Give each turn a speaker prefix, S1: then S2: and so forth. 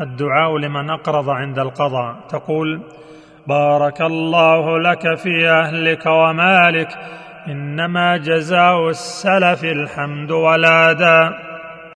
S1: الدعاء لمن أقرض عند القضاء. تقول بارك الله لك في أهلك ومالك إنما جزاء السلف الحمد والاداء